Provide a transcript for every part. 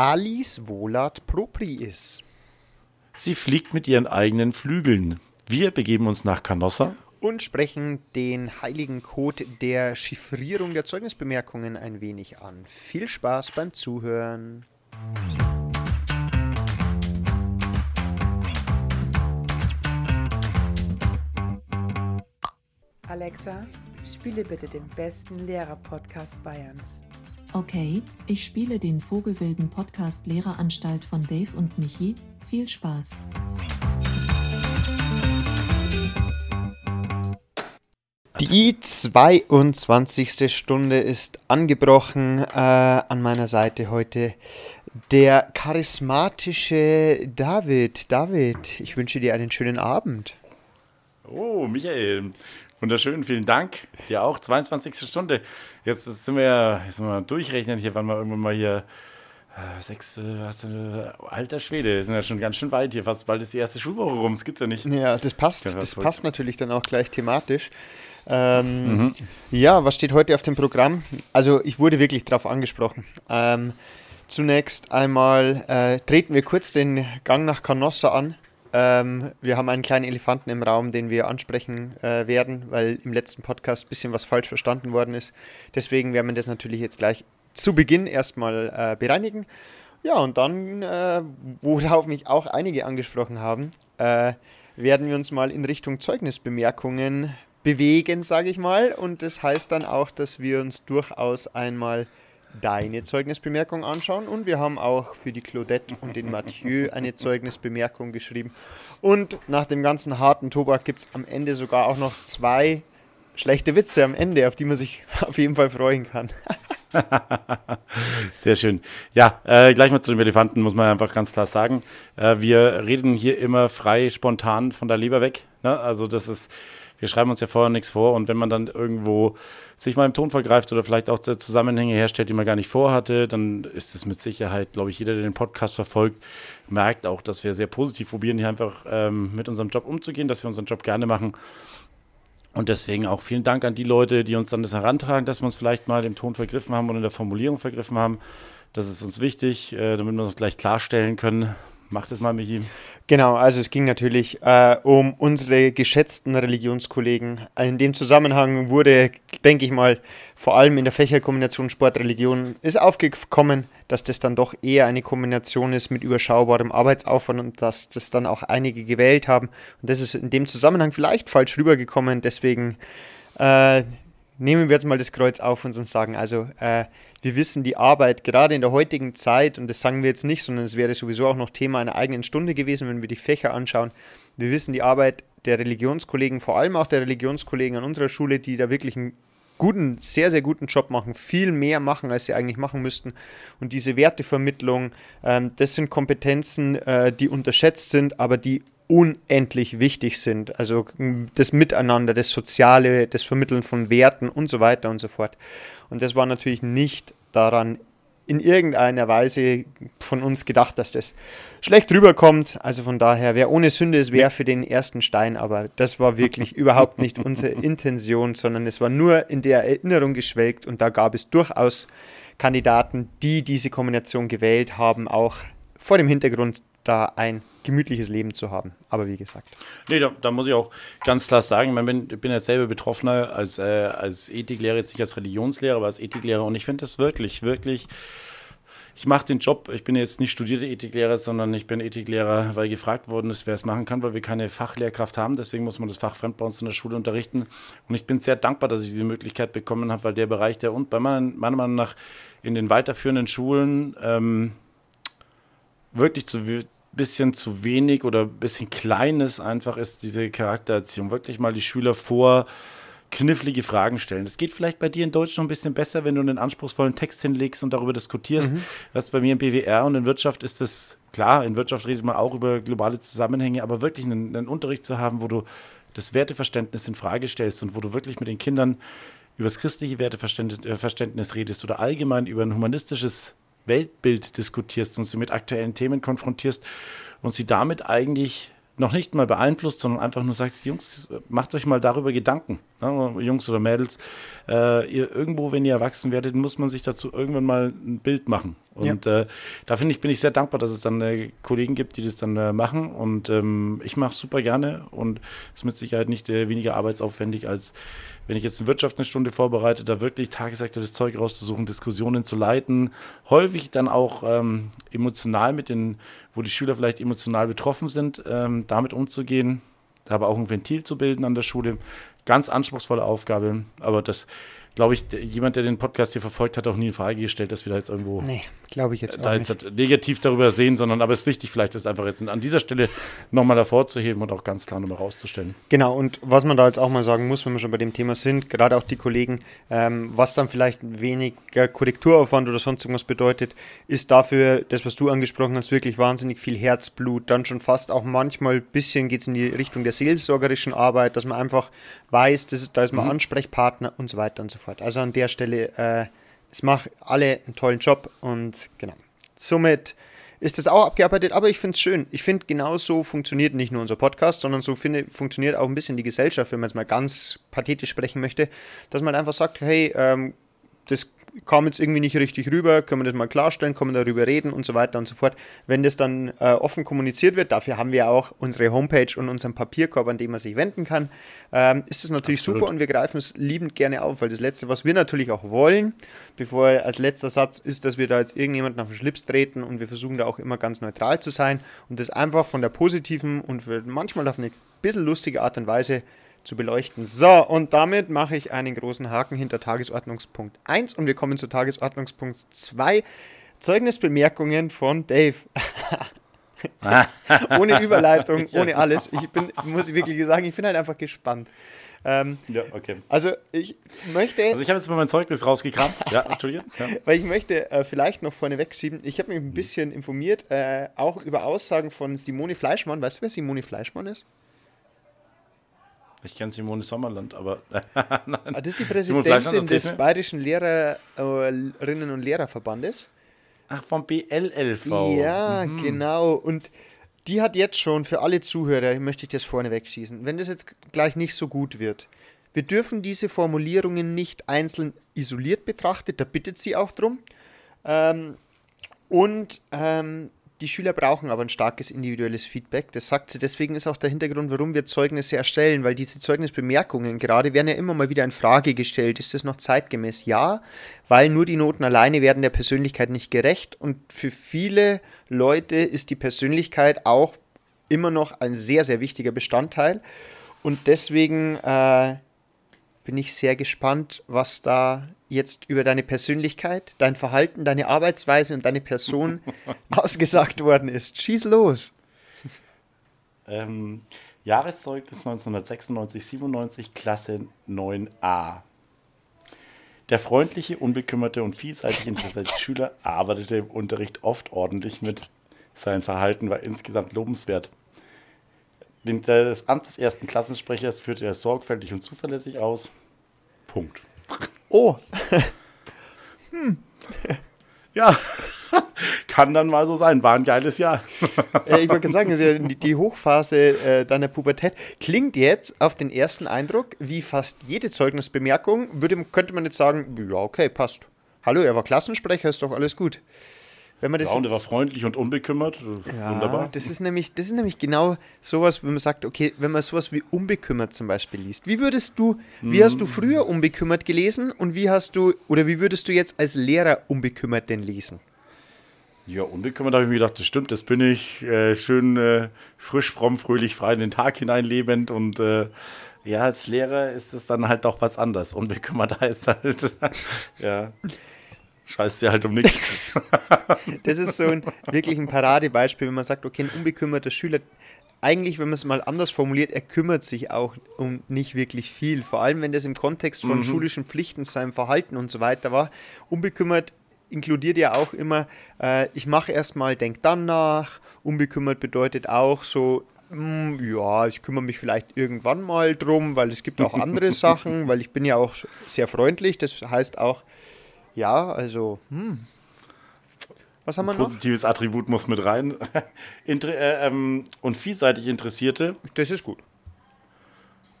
Alice Volat Propriis. Sie fliegt mit ihren eigenen Flügeln. Wir begeben uns nach Canossa und sprechen den heiligen Code der Chiffrierung der Zeugnisbemerkungen ein wenig an. Viel Spaß beim Zuhören. Alexa, spiele bitte den besten Lehrer-Podcast Bayerns. Okay, ich spiele den Vogelwilden Podcast Lehreranstalt von Dave und Michi. Viel Spaß. Die 22. Stunde ist angebrochen. Äh, an meiner Seite heute der charismatische David. David, ich wünsche dir einen schönen Abend. Oh, Michael, wunderschön, vielen Dank. Dir auch, 22. Stunde. Jetzt sind wir ja, jetzt mal durchrechnen hier, wann wir irgendwann mal hier äh, sechs, äh, alter Schwede, wir sind ja schon ganz schön weit hier, fast bald ist die erste Schulwoche rum, das gibt's ja nicht. Ja, das passt, das passt natürlich dann auch gleich thematisch. Ähm, mhm. Ja, was steht heute auf dem Programm? Also ich wurde wirklich darauf angesprochen. Ähm, zunächst einmal äh, treten wir kurz den Gang nach Canossa an. Ähm, wir haben einen kleinen Elefanten im Raum, den wir ansprechen äh, werden, weil im letzten Podcast ein bisschen was falsch verstanden worden ist. Deswegen werden wir das natürlich jetzt gleich zu Beginn erstmal äh, bereinigen. Ja, und dann, äh, worauf mich auch einige angesprochen haben, äh, werden wir uns mal in Richtung Zeugnisbemerkungen bewegen, sage ich mal. Und das heißt dann auch, dass wir uns durchaus einmal deine Zeugnisbemerkung anschauen. Und wir haben auch für die Claudette und den Mathieu eine Zeugnisbemerkung geschrieben. Und nach dem ganzen harten Tobak gibt es am Ende sogar auch noch zwei schlechte Witze am Ende, auf die man sich auf jeden Fall freuen kann. Sehr schön. Ja, äh, gleich mal zu den Elefanten muss man einfach ganz klar sagen. Äh, wir reden hier immer frei, spontan von der Leber weg. Ne? Also das ist wir schreiben uns ja vorher nichts vor und wenn man dann irgendwo sich mal im Ton vergreift oder vielleicht auch Zusammenhänge herstellt, die man gar nicht vorhatte, dann ist es mit Sicherheit, glaube ich, jeder, der den Podcast verfolgt, merkt auch, dass wir sehr positiv probieren, hier einfach ähm, mit unserem Job umzugehen, dass wir unseren Job gerne machen. Und deswegen auch vielen Dank an die Leute, die uns dann das herantragen, dass wir uns vielleicht mal im Ton vergriffen haben und in der Formulierung vergriffen haben. Das ist uns wichtig, äh, damit wir uns gleich klarstellen können. Macht es mal, Michi. Genau, also es ging natürlich äh, um unsere geschätzten Religionskollegen. In dem Zusammenhang wurde, denke ich mal, vor allem in der Fächerkombination Sport-Religion ist aufgekommen, dass das dann doch eher eine Kombination ist mit überschaubarem Arbeitsaufwand und dass das dann auch einige gewählt haben. Und das ist in dem Zusammenhang vielleicht falsch rübergekommen. Deswegen äh, nehmen wir jetzt mal das Kreuz auf uns und sagen, also äh, wir wissen die Arbeit gerade in der heutigen Zeit, und das sagen wir jetzt nicht, sondern es wäre sowieso auch noch Thema einer eigenen Stunde gewesen, wenn wir die Fächer anschauen. Wir wissen die Arbeit der Religionskollegen, vor allem auch der Religionskollegen an unserer Schule, die da wirklich einen guten, sehr, sehr guten Job machen, viel mehr machen, als sie eigentlich machen müssten. Und diese Wertevermittlung, ähm, das sind Kompetenzen, äh, die unterschätzt sind, aber die unendlich wichtig sind. Also das Miteinander, das Soziale, das Vermitteln von Werten und so weiter und so fort. Und das war natürlich nicht daran in irgendeiner Weise von uns gedacht, dass das schlecht rüberkommt. Also von daher, wer ohne Sünde ist, wäre für den ersten Stein, aber das war wirklich überhaupt nicht unsere Intention, sondern es war nur in der Erinnerung geschwelgt. Und da gab es durchaus Kandidaten, die diese Kombination gewählt haben, auch vor dem Hintergrund da ein gemütliches Leben zu haben. Aber wie gesagt. Nee, da, da muss ich auch ganz klar sagen, ich bin, bin ja selber Betroffener als, äh, als Ethiklehrer, jetzt nicht als Religionslehrer, aber als Ethiklehrer. Und ich finde das wirklich, wirklich ich mache den Job, ich bin jetzt nicht studierter Ethiklehrer, sondern ich bin Ethiklehrer, weil gefragt worden ist, wer es machen kann, weil wir keine Fachlehrkraft haben. Deswegen muss man das Fach fremd bei uns in der Schule unterrichten. Und ich bin sehr dankbar, dass ich diese Möglichkeit bekommen habe, weil der Bereich, der und bei meiner, meiner Meinung nach in den weiterführenden Schulen ähm, wirklich zu bisschen zu wenig oder ein bisschen kleines einfach ist diese Charaktererziehung. Wirklich mal die Schüler vor knifflige Fragen stellen. Das geht vielleicht bei dir in Deutsch noch ein bisschen besser, wenn du einen anspruchsvollen Text hinlegst und darüber diskutierst. Mhm. Was bei mir im BWR und in Wirtschaft ist das, klar, in Wirtschaft redet man auch über globale Zusammenhänge, aber wirklich einen, einen Unterricht zu haben, wo du das Werteverständnis in Frage stellst und wo du wirklich mit den Kindern über das christliche Werteverständnis redest oder allgemein über ein humanistisches Weltbild diskutierst und sie mit aktuellen Themen konfrontierst und sie damit eigentlich noch nicht mal beeinflusst, sondern einfach nur sagst, Jungs, macht euch mal darüber Gedanken. Ne, Jungs oder Mädels, äh, ihr, irgendwo, wenn ihr erwachsen werdet, muss man sich dazu irgendwann mal ein Bild machen. Und ja. äh, da finde ich, bin ich sehr dankbar, dass es dann äh, Kollegen gibt, die das dann äh, machen. Und ähm, ich mache es super gerne und ist mit Sicherheit nicht äh, weniger arbeitsaufwendig, als wenn ich jetzt eine Wirtschaft eine Stunde vorbereite, da wirklich tagesaktuelles Zeug rauszusuchen, Diskussionen zu leiten. Häufig dann auch ähm, emotional mit den, wo die Schüler vielleicht emotional betroffen sind, ähm, damit umzugehen. Da aber auch ein Ventil zu bilden an der Schule. Ganz anspruchsvolle Aufgabe, aber das glaube ich, jemand, der den Podcast hier verfolgt, hat auch nie in Frage gestellt, dass wir da jetzt irgendwo nee, glaube ich jetzt da jetzt nicht. negativ darüber sehen, sondern aber es ist wichtig, vielleicht das einfach jetzt an dieser Stelle nochmal hervorzuheben und auch ganz klar nochmal rauszustellen. Genau, und was man da jetzt auch mal sagen muss, wenn wir schon bei dem Thema sind, gerade auch die Kollegen, ähm, was dann vielleicht weniger Korrekturaufwand oder sonst irgendwas bedeutet, ist dafür, das, was du angesprochen hast, wirklich wahnsinnig viel Herzblut, dann schon fast auch manchmal ein bisschen geht es in die Richtung der seelsorgerischen Arbeit, dass man einfach weiß, das, da ist man mhm. Ansprechpartner und so weiter und so fort fort. Also an der Stelle, äh, es machen alle einen tollen Job und genau. Somit ist das auch abgearbeitet, aber ich finde es schön. Ich finde, genau so funktioniert nicht nur unser Podcast, sondern so finde, funktioniert auch ein bisschen die Gesellschaft, wenn man es mal ganz pathetisch sprechen möchte, dass man einfach sagt, hey, ähm, das kam jetzt irgendwie nicht richtig rüber, können wir das mal klarstellen, können wir darüber reden und so weiter und so fort. Wenn das dann äh, offen kommuniziert wird, dafür haben wir auch unsere Homepage und unseren Papierkorb, an dem man sich wenden kann, ähm, ist das natürlich Absolut. super und wir greifen es liebend gerne auf, weil das Letzte, was wir natürlich auch wollen, bevor als letzter Satz ist, dass wir da jetzt irgendjemanden auf den Schlips treten und wir versuchen da auch immer ganz neutral zu sein und das einfach von der positiven und manchmal auf eine bisschen lustige Art und Weise zu beleuchten. So, und damit mache ich einen großen Haken hinter Tagesordnungspunkt 1 und wir kommen zu Tagesordnungspunkt 2. Zeugnisbemerkungen von Dave. ohne Überleitung, ohne alles. Ich bin, muss ich wirklich sagen, ich bin halt einfach gespannt. Ähm, ja, okay. Also ich möchte. Also ich habe jetzt mal mein Zeugnis rausgekramt. Ja, Entschuldigung. Ja. Weil ich möchte äh, vielleicht noch vorne wegschieben. Ich habe mich ein bisschen informiert, äh, auch über Aussagen von Simone Fleischmann. Weißt du, wer Simone Fleischmann ist? Ich kenne Simone Sommerland, aber. ah, das ist die Präsidentin des Bayerischen Lehrerinnen und Lehrerverbandes. Ach, vom BLLV. Ja, mhm. genau. Und die hat jetzt schon für alle Zuhörer, möchte ich das vorne wegschießen, wenn das jetzt gleich nicht so gut wird. Wir dürfen diese Formulierungen nicht einzeln isoliert betrachtet, da bittet sie auch drum. Ähm, und ähm, die Schüler brauchen aber ein starkes individuelles Feedback. Das sagt sie. Deswegen ist auch der Hintergrund, warum wir Zeugnisse erstellen, weil diese Zeugnisbemerkungen gerade werden ja immer mal wieder in Frage gestellt. Ist das noch zeitgemäß? Ja, weil nur die Noten alleine werden der Persönlichkeit nicht gerecht. Und für viele Leute ist die Persönlichkeit auch immer noch ein sehr, sehr wichtiger Bestandteil. Und deswegen äh, bin ich sehr gespannt, was da jetzt über deine Persönlichkeit, dein Verhalten, deine Arbeitsweise und deine Person ausgesagt worden ist. Schieß los. Ähm, Jahreszeugnis 1996, 97, Klasse 9a. Der freundliche, unbekümmerte und vielseitig interessierte Schüler arbeitete im Unterricht oft ordentlich mit. Sein Verhalten war insgesamt lobenswert. Das Amt des ersten Klassensprechers führte er sorgfältig und zuverlässig aus. Punkt. Oh. hm. Ja, kann dann mal so sein. War ein geiles Jahr. Äh, ich wollte sagen, die Hochphase äh, deiner Pubertät klingt jetzt auf den ersten Eindruck wie fast jede Zeugnisbemerkung. Würde, könnte man jetzt sagen, ja, okay, passt. Hallo, er war Klassensprecher, ist doch alles gut. Wenn man das ja, und er war freundlich und unbekümmert. Ja, Wunderbar. Das ist, nämlich, das ist nämlich genau sowas, wenn man sagt, okay, wenn man sowas wie unbekümmert zum Beispiel liest. Wie würdest du, hm. wie hast du hm. früher unbekümmert gelesen und wie hast du, oder wie würdest du jetzt als Lehrer unbekümmert denn lesen? Ja, unbekümmert habe ich mir gedacht, das stimmt, das bin ich. Äh, schön äh, frisch, fromm, fröhlich, frei in den Tag hineinlebend und äh, ja, als Lehrer ist es dann halt auch was anderes. Unbekümmert heißt halt, ja scheißt dir halt um nichts. das ist so ein wirklich ein Paradebeispiel, wenn man sagt, okay, ein unbekümmerter Schüler, eigentlich, wenn man es mal anders formuliert, er kümmert sich auch um nicht wirklich viel. Vor allem, wenn das im Kontext von mhm. schulischen Pflichten, seinem Verhalten und so weiter war. Unbekümmert inkludiert ja auch immer, äh, ich mache erstmal, denk dann nach. Unbekümmert bedeutet auch so, mh, hm, ja, ich kümmere mich vielleicht irgendwann mal drum, weil es gibt auch andere Sachen, weil ich bin ja auch sehr freundlich. Das heißt auch, ja, also, hm. Was haben wir noch? Positives Attribut muss mit rein. Inter äh, ähm, und vielseitig Interessierte. Das ist gut.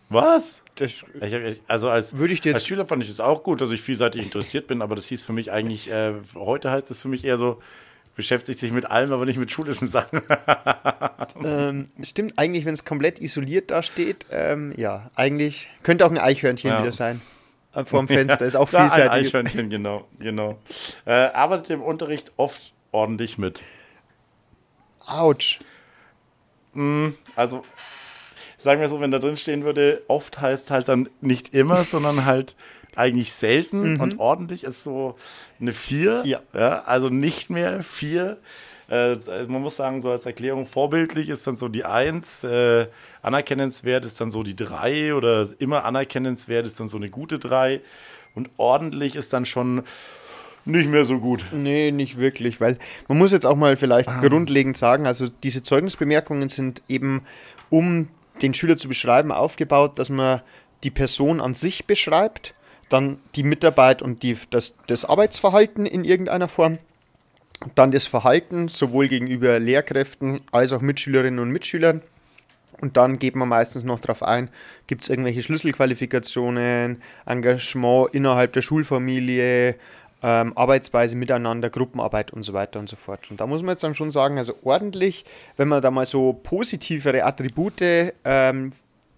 Was? Das Ich, ich, also als, ich als Schüler fand ich es auch gut, dass ich vielseitig interessiert bin, aber das hieß für mich eigentlich, äh, heute heißt es für mich eher so, beschäftigt sich mit allem, aber nicht mit schulischen Sachen. ähm, stimmt, eigentlich, wenn es komplett isoliert da steht, ähm, ja, eigentlich könnte auch ein Eichhörnchen Ja. wieder sein. Äh, Vorm Fenster, ist auch Ja, ein vielseitig. Eichhörnchen, genau, genau. Äh, arbeitet im Unterricht oft ordentlich mit. Autsch. Also, sagen wir so, wenn da drin stehen würde, oft heißt halt dann nicht immer, sondern halt eigentlich selten und ordentlich ist so eine 4. Ja. also nicht mehr 4. Äh, man muss sagen, so als Erklärung, vorbildlich ist dann so die 1, äh, anerkennenswert ist dann so die 3 oder immer anerkennenswert ist dann so eine gute 3 und ordentlich ist dann schon nicht mehr so gut. Nee, nicht wirklich, weil man muss jetzt auch mal vielleicht grundlegend sagen, also diese Zeugnisbemerkungen sind eben, um den Schüler zu beschreiben, aufgebaut, dass man die Person an sich beschreibt, dann die Mitarbeit und die, das, das Arbeitsverhalten in irgendeiner Form, dann das Verhalten sowohl gegenüber Lehrkräften als auch Mitschülerinnen und Mitschülern. Und dann geht man meistens noch darauf ein, gibt es irgendwelche Schlüsselqualifikationen, Engagement innerhalb der Schulfamilie, ähm, Arbeitsweise miteinander, Gruppenarbeit und so weiter und so fort. Und da muss man jetzt dann schon sagen, also ordentlich, wenn man da mal so positivere Attribute ähm,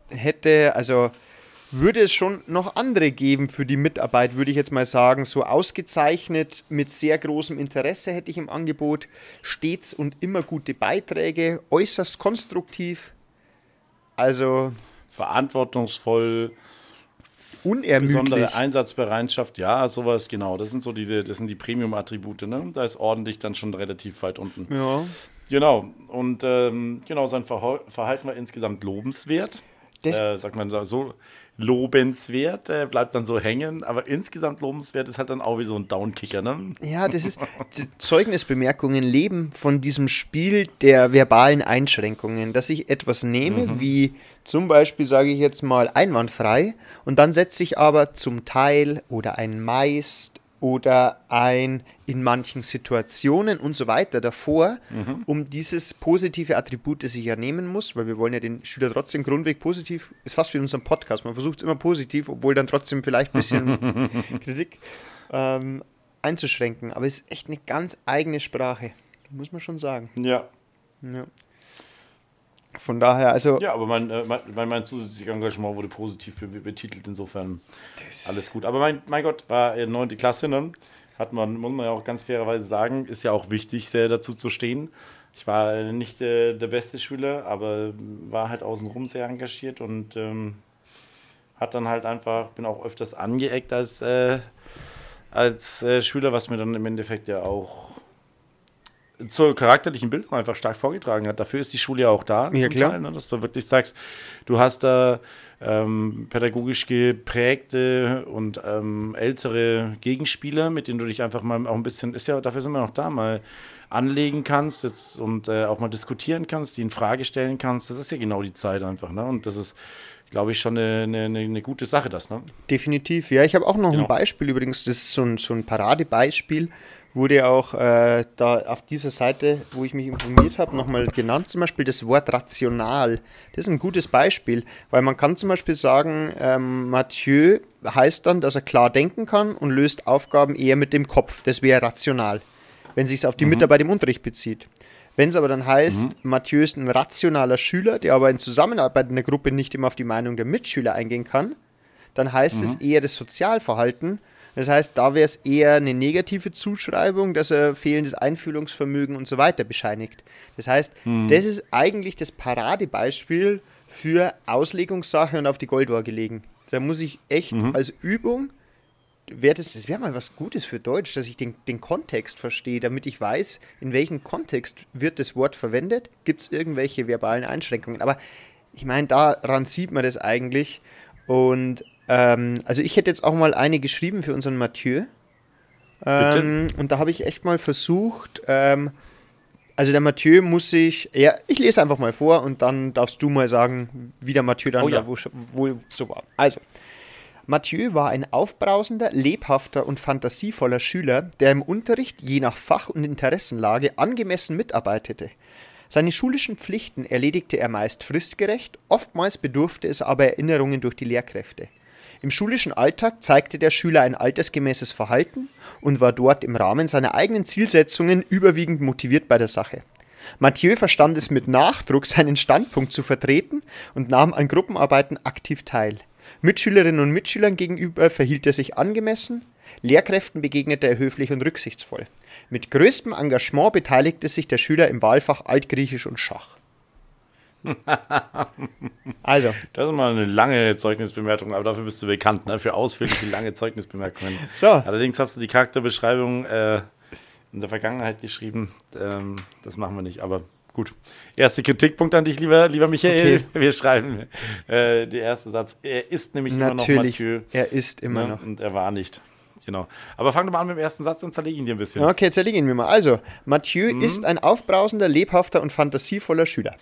hätte, also würde es schon noch andere geben für die Mitarbeit, würde ich jetzt mal sagen. So ausgezeichnet mit sehr großem Interesse hätte ich im Angebot, stets und immer gute Beiträge, äußerst konstruktiv, also Verantwortungsvoll, unermüdlich. besondere Einsatzbereitschaft, ja, sowas, genau. Das sind so diese, das sind die Premium-Attribute, ne? Da ist ordentlich dann schon relativ weit unten. Ja. Genau. Und ähm, genau, sein Verhal- Verhalten war insgesamt lobenswert. Das- äh, sagt man so, lobenswert, äh, bleibt dann so hängen, aber insgesamt lobenswert ist halt dann auch wie so ein Downkicker, ne? Ja, das ist. die Zeugnisbemerkungen leben von diesem Spiel der verbalen Einschränkungen, dass ich etwas nehme, wie zum Beispiel sage ich jetzt mal einwandfrei, und dann setze ich aber zum Teil oder ein meist oder ein in manchen Situationen und so weiter davor, um dieses positive Attribut, das ich ja nehmen muss, weil wir wollen ja den Schüler trotzdem grundweg positiv, ist fast wie in unserem Podcast, man versucht es immer positiv, obwohl dann trotzdem vielleicht ein bisschen Kritik ähm, einzuschränken. Aber es ist echt eine ganz eigene Sprache, muss man schon sagen. Ja. Ja. Von daher, also Ja, aber mein, äh, mein, mein, mein zusätzliches Engagement wurde positiv be betitelt, insofern alles gut. Aber mein, mein Gott, war äh, 9. Klasse, ne? Hat man, muss man ja auch ganz fairerweise sagen, ist ja auch wichtig, sehr dazu zu stehen. Ich war äh, nicht äh, der beste Schüler, aber war halt außenrum sehr engagiert und ähm, hat dann halt einfach, bin auch öfters angeeckt als, äh, als äh, Schüler, was mir dann im Endeffekt ja auch zur charakterlichen Bildung einfach stark vorgetragen hat. Dafür ist die Schule ja auch da, Ja, klar. Teil, ne, dass du wirklich sagst, du hast da ähm, pädagogisch geprägte und ähm, ältere Gegenspieler, mit denen du dich einfach mal auch ein bisschen, ist ja, dafür sind wir noch da, mal anlegen kannst jetzt, und äh, auch mal diskutieren kannst, die in Frage stellen kannst. Das ist ja genau die Zeit einfach. Ne? Und das ist, glaube ich, schon eine, eine, eine gute Sache, das. Ne? definitiv. Ja, ich habe auch noch Genau. ein Beispiel übrigens, das ist so ein, so ein Paradebeispiel, wurde auch äh, da auf dieser Seite, wo ich mich informiert habe, nochmal genannt, zum Beispiel das Wort rational. Das ist ein gutes Beispiel, weil man kann zum Beispiel sagen, ähm, Mathieu heißt dann, dass er klar denken kann und löst Aufgaben eher mit dem Kopf. Das wäre rational, wenn sich es auf die Mitarbeit im Unterricht bezieht. Wenn es aber dann heißt, Mathieu ist ein rationaler Schüler, der aber in Zusammenarbeit in der Gruppe nicht immer auf die Meinung der Mitschüler eingehen kann, dann heißt es eher das Sozialverhalten. Das heißt, da wäre es eher eine negative Zuschreibung, dass er fehlendes Einfühlungsvermögen und so weiter bescheinigt. Das heißt, das ist eigentlich das Paradebeispiel für Auslegungssache und auf die Goldwaage gelegen. Da muss ich echt als Übung, wär das, das wäre mal was Gutes für Deutsch, dass ich den, den Kontext verstehe, damit ich weiß, in welchem Kontext wird das Wort verwendet, gibt es irgendwelche verbalen Einschränkungen. Aber ich meine, daran sieht man das eigentlich. Und ähm, also ich hätte jetzt auch mal eine geschrieben für unseren Mathieu. Ähm, und da habe ich echt mal versucht, ähm, also der Mathieu muss sich, ja, ich lese einfach mal vor und dann darfst du mal sagen, wie der Mathieu dann Oh ja. da wo, wohl so war. Also, Mathieu war ein aufbrausender, lebhafter und fantasievoller Schüler, der im Unterricht je nach Fach- und Interessenlage angemessen mitarbeitete. Seine schulischen Pflichten erledigte er meist fristgerecht, oftmals bedurfte es aber Erinnerungen durch die Lehrkräfte. Im schulischen Alltag zeigte der Schüler ein altersgemäßes Verhalten und war dort im Rahmen seiner eigenen Zielsetzungen überwiegend motiviert bei der Sache. Mathieu verstand es mit Nachdruck, seinen Standpunkt zu vertreten und nahm an Gruppenarbeiten aktiv teil. Mitschülerinnen und Mitschülern gegenüber verhielt er sich angemessen, Lehrkräften begegnete er höflich und rücksichtsvoll. Mit größtem Engagement beteiligte sich der Schüler im Wahlfach Altgriechisch und Schach. also. Das ist mal eine lange Zeugnisbemerkung, aber dafür bist du bekannt, ne? für ausführliche lange Zeugnisbemerkungen. So. Allerdings hast du die Charakterbeschreibung äh, in der Vergangenheit geschrieben. Ähm, das machen wir nicht, aber gut. Erster Kritikpunkt an dich, lieber, lieber Michael. Okay. Wir schreiben äh, den ersten Satz. Er ist nämlich Natürlich, immer noch Mathieu. Er ist immer ne? noch. Und er war nicht. Genau. Aber fangen wir mal an mit dem ersten Satz, dann zerlege ihn dir ein bisschen. Okay, zerlege ihn mir mal. Also, Mathieu mhm. ist ein aufbrausender, lebhafter und fantasievoller Schüler.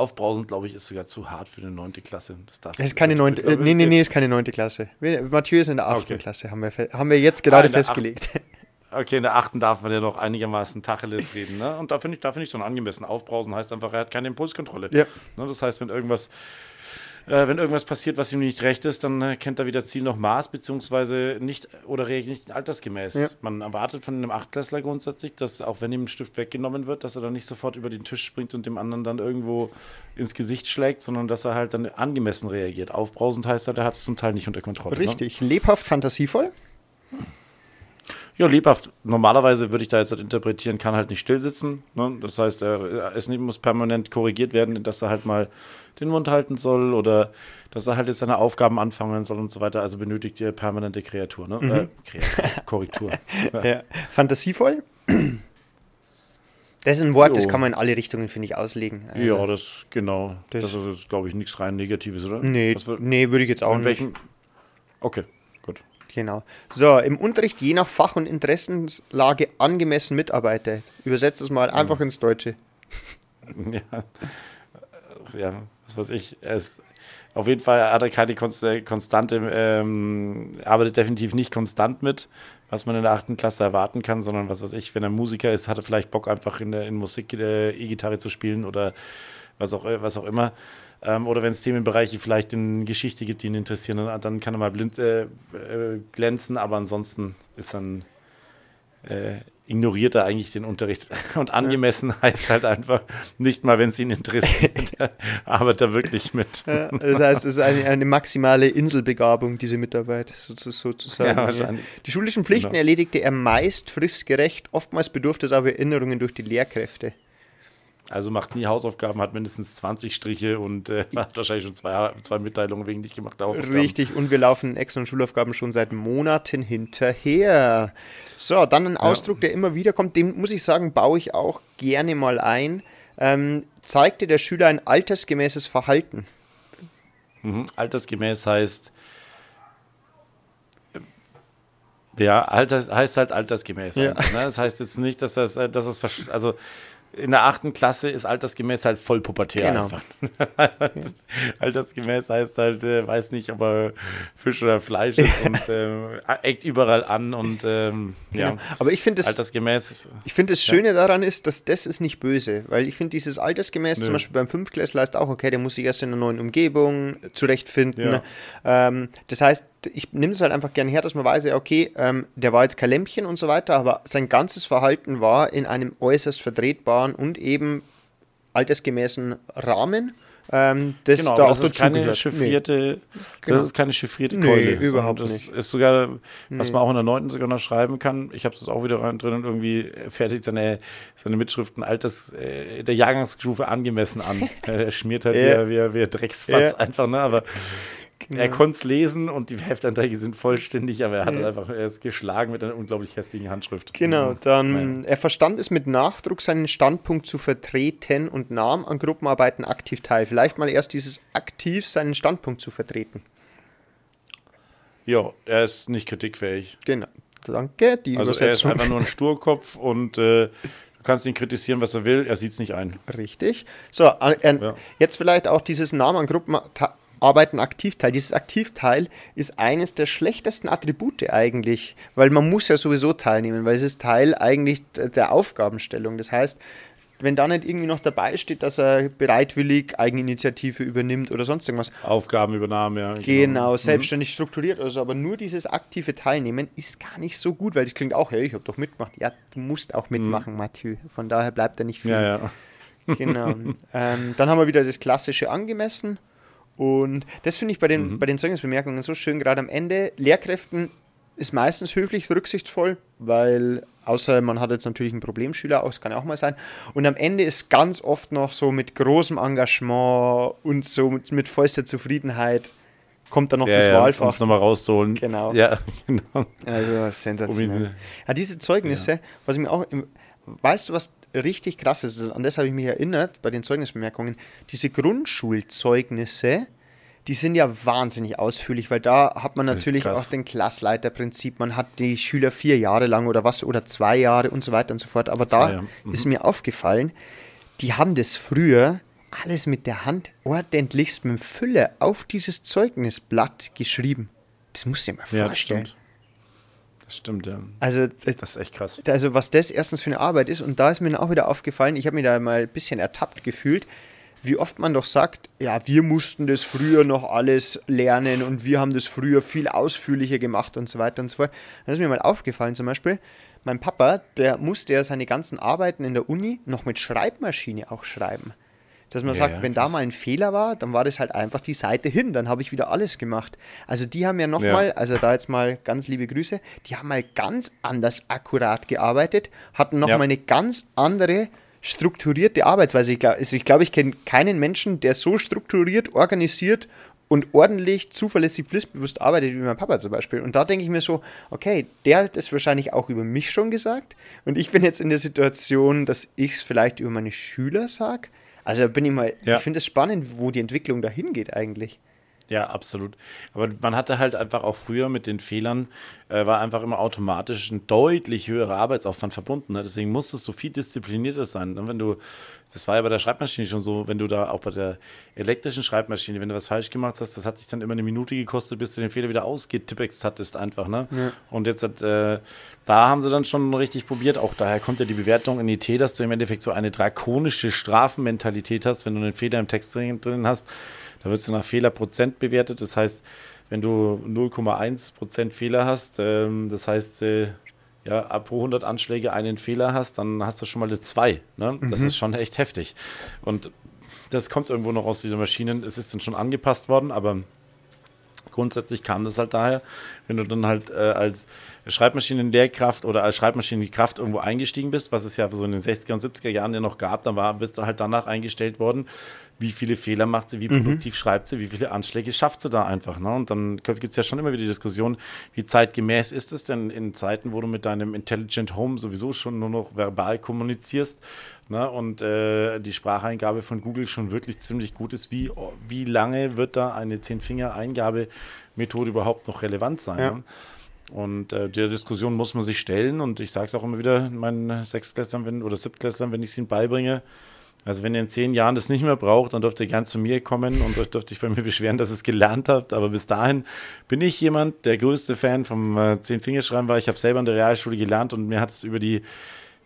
Aufbrausend, glaube ich, ist sogar zu hart für eine neunte Klasse. Das, das ist keine neunte, äh, nee, nee, nee, ist keine neunte Klasse. Mathieu ist in der achten okay. Klasse, haben wir, haben wir jetzt gerade ah, festgelegt. Okay, in der achten darf man ja noch einigermaßen Tacheles reden. Ne? Und da finde ich, find ich so ein angemessen. Aufbrausen heißt einfach, er hat keine Impulskontrolle. Ja. Ne? Das heißt, wenn irgendwas äh, wenn irgendwas passiert, was ihm nicht recht ist, dann äh, kennt er weder Ziel noch Maß, beziehungsweise nicht oder reagiert nicht altersgemäß. Ja. Man erwartet von einem Achtklässler grundsätzlich, dass auch wenn ihm ein Stift weggenommen wird, dass er dann nicht sofort über den Tisch springt und dem anderen dann irgendwo ins Gesicht schlägt, sondern dass er halt dann angemessen reagiert. Aufbrausend heißt er, der hat es zum Teil nicht unter Kontrolle. Ne? Richtig, ne? lebhaft, fantasievoll. Ja, lebhaft. Normalerweise würde ich da jetzt halt interpretieren, kann halt nicht still sitzen. Ne? Das heißt, er, es muss permanent korrigiert werden, dass er halt mal den Mund halten soll oder dass er halt jetzt seine Aufgaben anfangen soll und so weiter. Also benötigt ihr permanente Kreatur, ne? Mhm. Äh, Kreatur, Korrektur. ja. ja. Fantasievoll? Das ist ein Wort, jo. das kann man in alle Richtungen, finde ich, auslegen. Also ja, das genau. Das, das ist, glaube ich, nichts rein Negatives, oder? Nee, nee würde ich jetzt auch nicht. Welchen? Okay. Genau. So, im Unterricht je nach Fach- und Interessenlage angemessen mitarbeite. Übersetze es mal einfach ins Deutsche. Ja, ja was weiß ich. Es, auf jeden Fall hat er keine konstante, ähm, arbeitet definitiv nicht konstant mit, was man in der achten Klasse erwarten kann, sondern was weiß ich, wenn er Musiker ist, hat er vielleicht Bock einfach in, der, in Musik äh, E-Gitarre zu spielen oder was auch, was auch immer. Ähm, oder wenn es Themenbereiche vielleicht in Geschichte gibt, die ihn interessieren, dann, dann kann er mal blind äh, äh, glänzen, aber ansonsten ist dann äh, ignoriert er eigentlich den Unterricht. Und angemessen ja. heißt halt einfach, nicht mal, wenn es ihn interessiert, arbeitet er wirklich mit. Ja, das heißt, es ist eine, eine, maximale Inselbegabung, diese Mitarbeit, sozusagen. Ja, wahrscheinlich. Die schulischen Pflichten genau. erledigte er meist fristgerecht, oftmals bedurfte es aber Erinnerungen durch die Lehrkräfte. Also macht nie Hausaufgaben, hat mindestens 20 Striche und äh, hat wahrscheinlich schon zwei, zwei Mitteilungen wegen nicht gemachter Hausaufgaben. Richtig, und wir laufen extra Schulaufgaben schon seit Monaten hinterher. So, dann ein Ausdruck, ja. der immer wieder kommt, den muss ich sagen, baue ich auch gerne mal ein. Ähm, zeigte der Schüler ein altersgemäßes Verhalten? Mhm. Altersgemäß heißt, ja, alters, heißt halt altersgemäß. Ja. Ne? Das heißt jetzt nicht, dass das, dass das, also in der achten Klasse ist altersgemäß halt voll pubertär genau. einfach. altersgemäß heißt halt, äh, weiß nicht, ob er Fisch oder Fleisch ist und äh, eckt überall an und ähm, ja. Genau. Aber ich finde es altersgemäß. Ich finde das Schöne ja. daran ist, dass das ist nicht böse, weil ich finde dieses altersgemäß Nö. zum Beispiel beim Fünftklässler ist auch okay, der muss sich erst in einer neuen Umgebung zurechtfinden. Ja. Ähm, das heißt, ich nehme es halt einfach gerne her, dass man weiß, okay, ähm, der war jetzt kein Lämpchen und so weiter, aber sein ganzes Verhalten war in einem äußerst vertretbaren und eben altersgemäßen Rahmen. Ähm, das genau, da das ist keine chiffrierte, nee. genau. das ist keine chiffrierte Keule. Nee, überhaupt das nicht. ist sogar, was nee. man auch in der 9. sogar noch schreiben kann. Ich habe es auch wieder drin und irgendwie fertigt seine, seine Mitschriften Alters, äh, der Jahrgangsstufe angemessen an. er schmiert halt ja. wie, wie, wie Drecksfatz ja. einfach, ne? Aber Genau. Er konnte es lesen und die Hefteinträge sind vollständig, aber er hat ja. einfach er ist geschlagen mit einer unglaublich hässlichen Handschrift. Genau, dann er verstand es mit Nachdruck, seinen Standpunkt zu vertreten und nahm an Gruppenarbeiten aktiv teil. Vielleicht mal erst dieses aktiv seinen Standpunkt zu vertreten. Ja, er ist nicht kritikfähig. Genau. Danke, die also. Er ist einfach nur ein Sturkopf und äh, Du kannst ihn kritisieren, was er will, er sieht es nicht ein. Richtig. So, äh, ja. jetzt vielleicht auch dieses Namen an Gruppen, Arbeiten Aktivteil. Dieses Aktivteil ist eines der schlechtesten Attribute eigentlich, weil man muss ja sowieso teilnehmen, weil es ist Teil eigentlich der Aufgabenstellung. Das heißt, wenn da nicht irgendwie noch dabei steht, dass er bereitwillig Eigeninitiative übernimmt oder sonst irgendwas. Aufgabenübernahme, ja. Genau, selbstständig strukturiert oder so. Aber nur dieses aktive Teilnehmen ist gar nicht so gut, weil das klingt auch, hey, ich habe doch mitgemacht. Ja, du musst auch mitmachen, Mathieu. Von daher bleibt da nicht viel. Ja, ja. Genau. ähm, dann haben wir wieder das Klassische angemessen. Und das finde ich bei den, bei den Zeugnisbemerkungen so schön, gerade am Ende. Lehrkräften ist meistens höflich, rücksichtsvoll, weil außer man hat jetzt natürlich einen Problemschüler, auch, das kann ja auch mal sein. Und am Ende ist ganz oft noch so mit großem Engagement und so mit, mit vollster Zufriedenheit kommt dann noch ja, das ja, Wahlfach. um's nochmal rauszuholen. Genau. Ja, genau. Also sensationell. Um- Ja, diese Zeugnisse, was ich mir auch, im, weißt du, was richtig krass ist, an das habe ich mich erinnert bei den Zeugnisbemerkungen, diese Grundschulzeugnisse, die sind ja wahnsinnig ausführlich, weil da hat man natürlich auch den Klassleiterprinzip, man hat die Schüler vier Jahre lang oder was, oder zwei Jahre und so weiter und so fort. Aber da Zwei Jahre, mhm. ist mir aufgefallen, die haben das früher alles mit der Hand ordentlichst mit dem Füller auf dieses Zeugnisblatt geschrieben. Das musst du dir mal Ja, vorstellen. stimmt. Das stimmt, ja. Also, äh, Das ist echt krass. also was das erstens für eine Arbeit ist und da ist mir dann auch wieder aufgefallen, ich habe mich da mal ein bisschen ertappt gefühlt, wie oft man doch sagt, ja, wir mussten das früher noch alles lernen und wir haben das früher viel ausführlicher gemacht und so weiter und so fort. Dann ist mir mal aufgefallen zum Beispiel, mein Papa, der musste ja seine ganzen Arbeiten in der Uni noch mit Schreibmaschine auch schreiben. Dass man Ja, sagt, wenn da krass. mal ein Fehler war, dann war das halt einfach die Seite hin, dann habe ich wieder alles gemacht. Also die haben ja nochmal, Ja. also da jetzt mal ganz liebe Grüße, die haben mal ganz anders akkurat gearbeitet, hatten nochmal Ja. mal eine ganz andere strukturierte Arbeitsweise. Ich glaube, also ich, glaub, ich kenne keinen Menschen, der so strukturiert, organisiert und ordentlich, zuverlässig, pflichtbewusst arbeitet wie mein Papa zum Beispiel. Und da denke ich mir so, okay, der hat das wahrscheinlich auch über mich schon gesagt. Und ich bin jetzt in der Situation, dass ich es vielleicht über meine Schüler sage. Also bin ich mal, Ja. ich finde es spannend, wo die Entwicklung dahin geht eigentlich. Ja, absolut. Aber man hatte halt einfach auch früher mit den Fehlern, äh, war einfach immer automatisch ein deutlich höherer Arbeitsaufwand verbunden. Ne? Deswegen musstest du viel disziplinierter sein. Ne? Wenn du, das war ja bei der Schreibmaschine schon so, wenn du da auch bei der elektrischen Schreibmaschine, wenn du was falsch gemacht hast, das hat dich dann immer eine Minute gekostet, bis du den Fehler wieder ausgetippext hattest einfach. Ne? Und jetzt hat, äh, da haben sie dann schon richtig probiert. Auch daher kommt ja die Bewertung in IT, dass du im Endeffekt so eine drakonische Strafenmentalität hast, wenn du einen Fehler im Text drin hast. Da wirst du nach Fehlerprozent bewertet. Das heißt, wenn du 0,1 Prozent Fehler hast, ähm, das heißt, äh, ja, ab pro 100 Anschläge einen Fehler hast, dann hast du schon mal eine 2. Ne? Das ist schon echt heftig. Und das kommt irgendwo noch aus dieser Maschinen. Es ist dann schon angepasst worden, aber grundsätzlich kam das halt daher, wenn du dann halt äh, als Schreibmaschinenlehrkraft oder als Schreibmaschinenkraft irgendwo eingestiegen bist, was es ja so in den 60er und 70er Jahren ja noch gab, dann war, bist du halt danach eingestellt worden, wie viele Fehler macht sie, wie produktiv schreibt sie, wie viele Anschläge schafft sie da einfach. Ne? Und dann gibt es ja schon immer wieder die Diskussion, wie zeitgemäß ist es denn in Zeiten, wo du mit deinem Intelligent Home sowieso schon nur noch verbal kommunizierst ne? und äh, die Spracheingabe von Google schon wirklich ziemlich gut ist, wie, wie lange wird da eine Zehn-Finger-Eingabe-Methode überhaupt noch relevant sein? Ja. Ne? Und äh, der Diskussion muss man sich stellen und ich sage es auch immer wieder meinen Sechstklässlern wenn, oder Siebtklässlern, wenn ich es ihnen beibringe. Also wenn ihr in zehn Jahren das nicht mehr braucht, dann dürft ihr gern zu mir kommen und euch dürft euch bei mir beschweren, dass ihr es gelernt habt. Aber bis dahin bin ich jemand, der größte Fan vom äh, Zehn-Fingerschreiben war. Ich habe selber in der Realschule gelernt und mir hat es über die